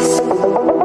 voice.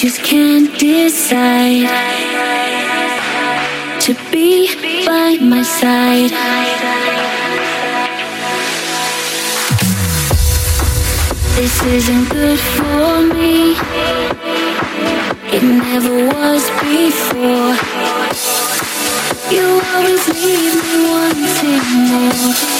just can't decide to be by my side. This isn't good for me. It never was before. You always leave me wanting more.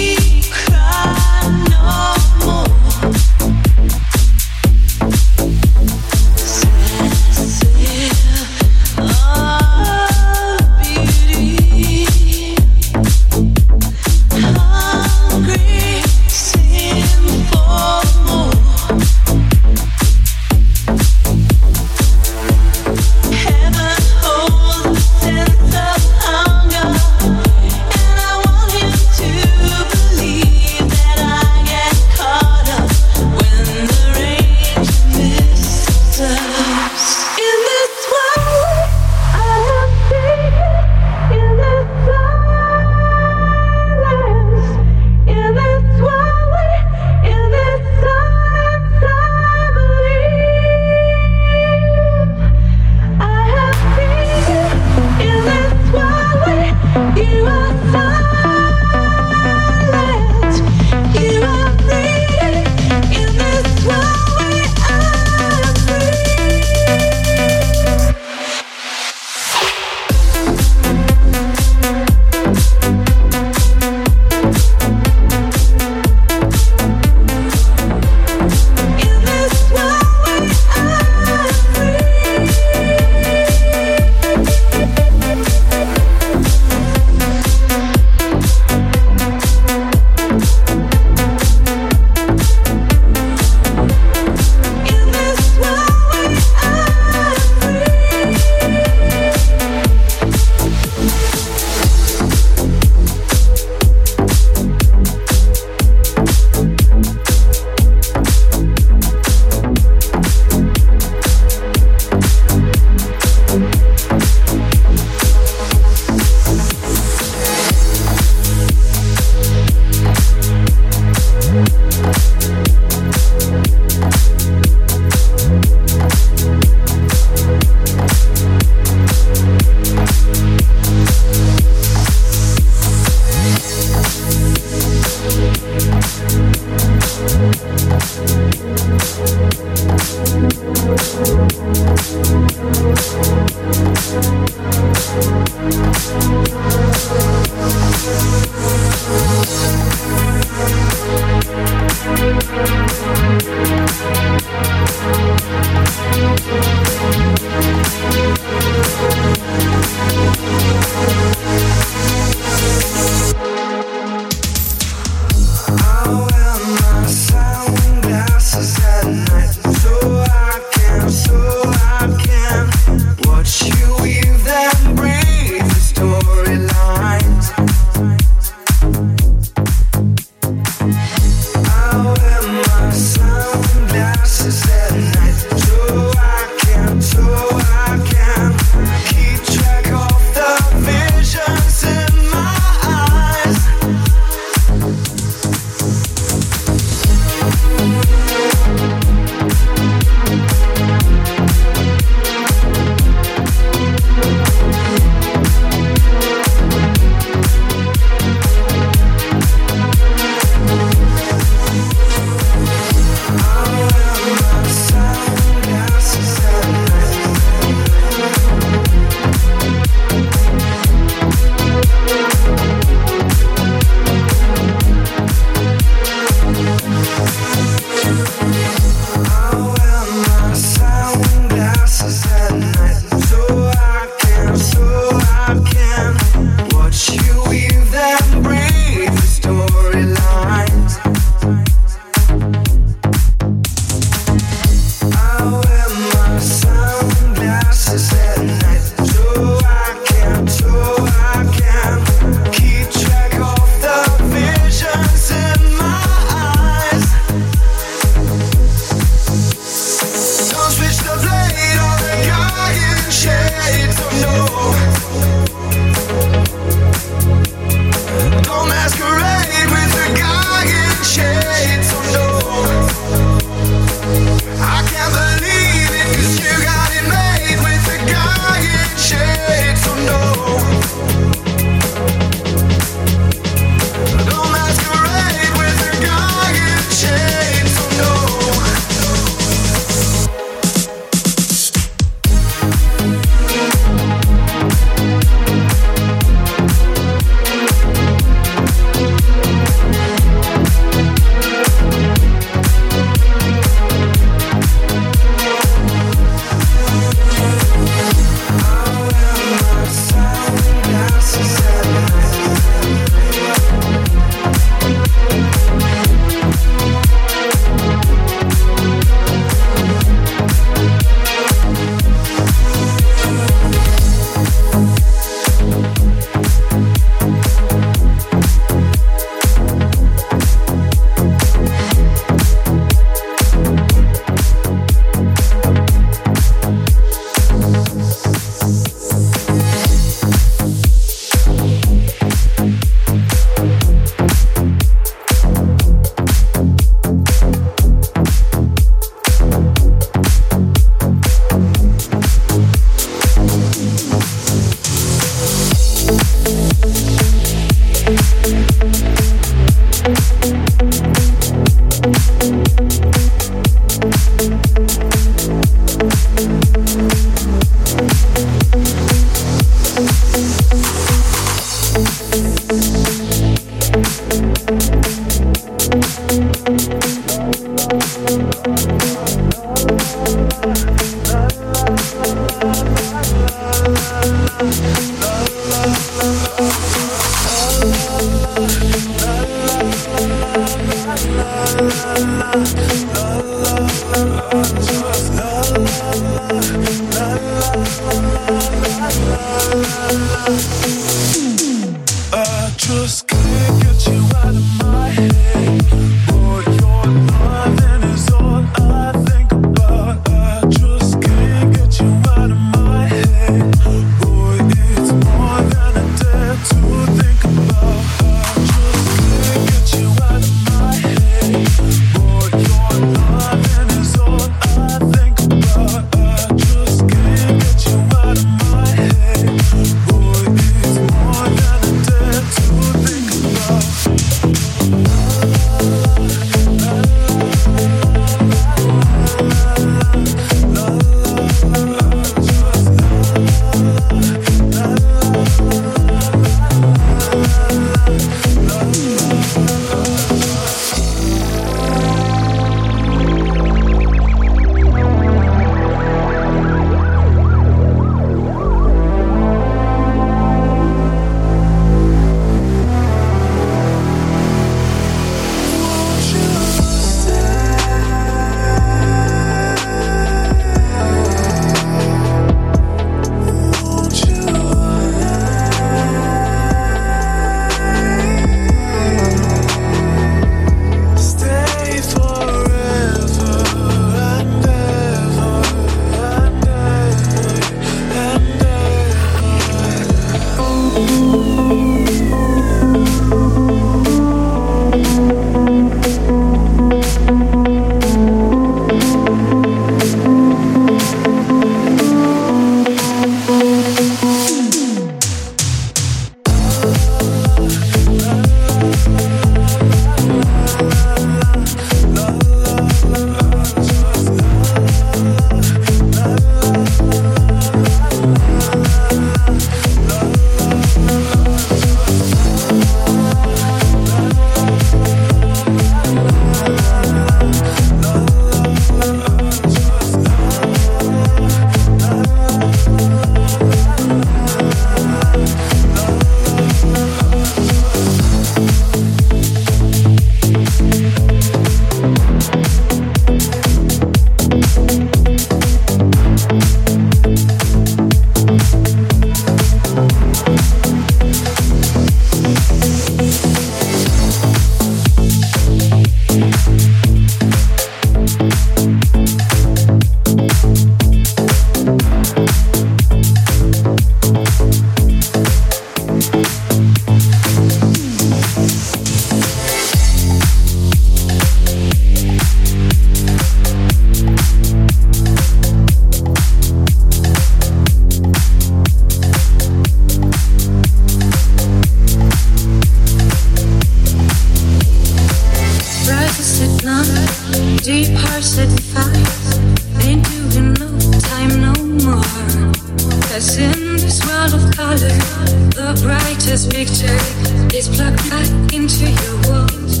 It's plugged back into your walls.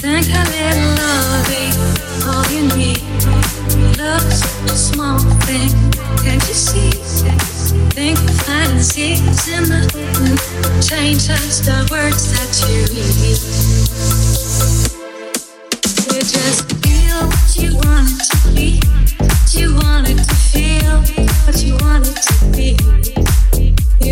Think a little all you need. Love's a small thing. Can't you see? Think in the change the words that you just feel what you to what you to feel, what you to.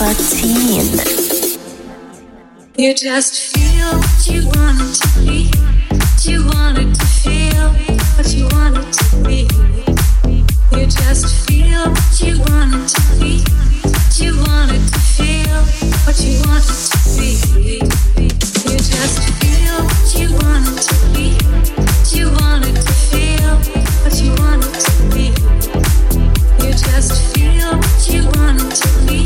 13. You just feel what you wanted to be, what you wanted to feel, what you wanted to be. You just feel what you wanted to be, what you wanted to feel, what you wanted to be. You just feel what you wanted to be, what you wanted to feel, what you wanted to be. You just feel what you wanted to be.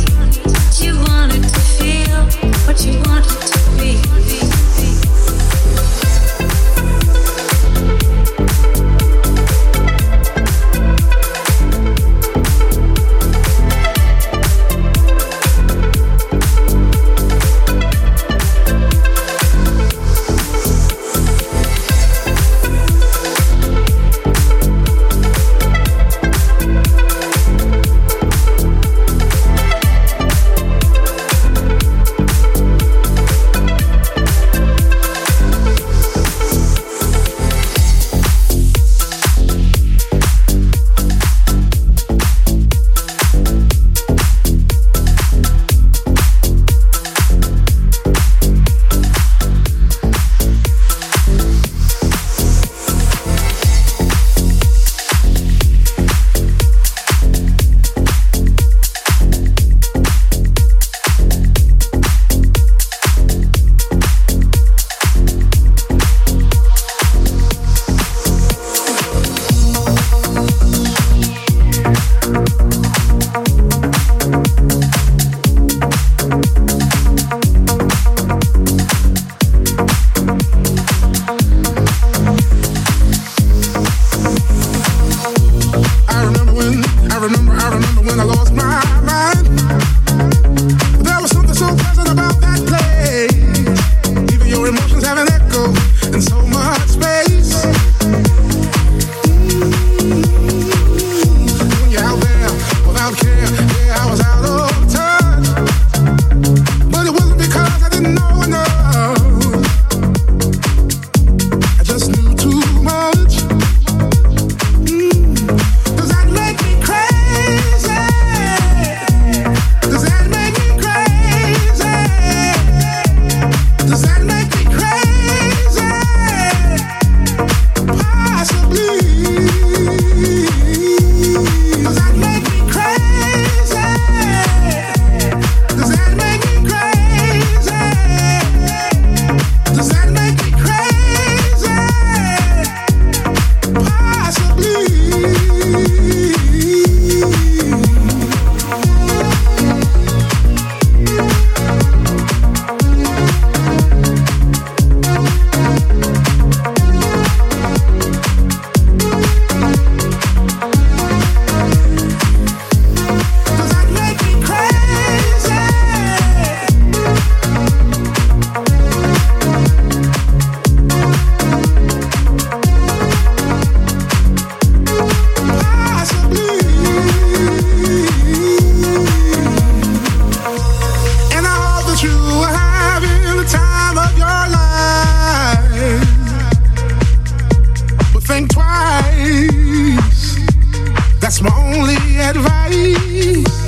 All to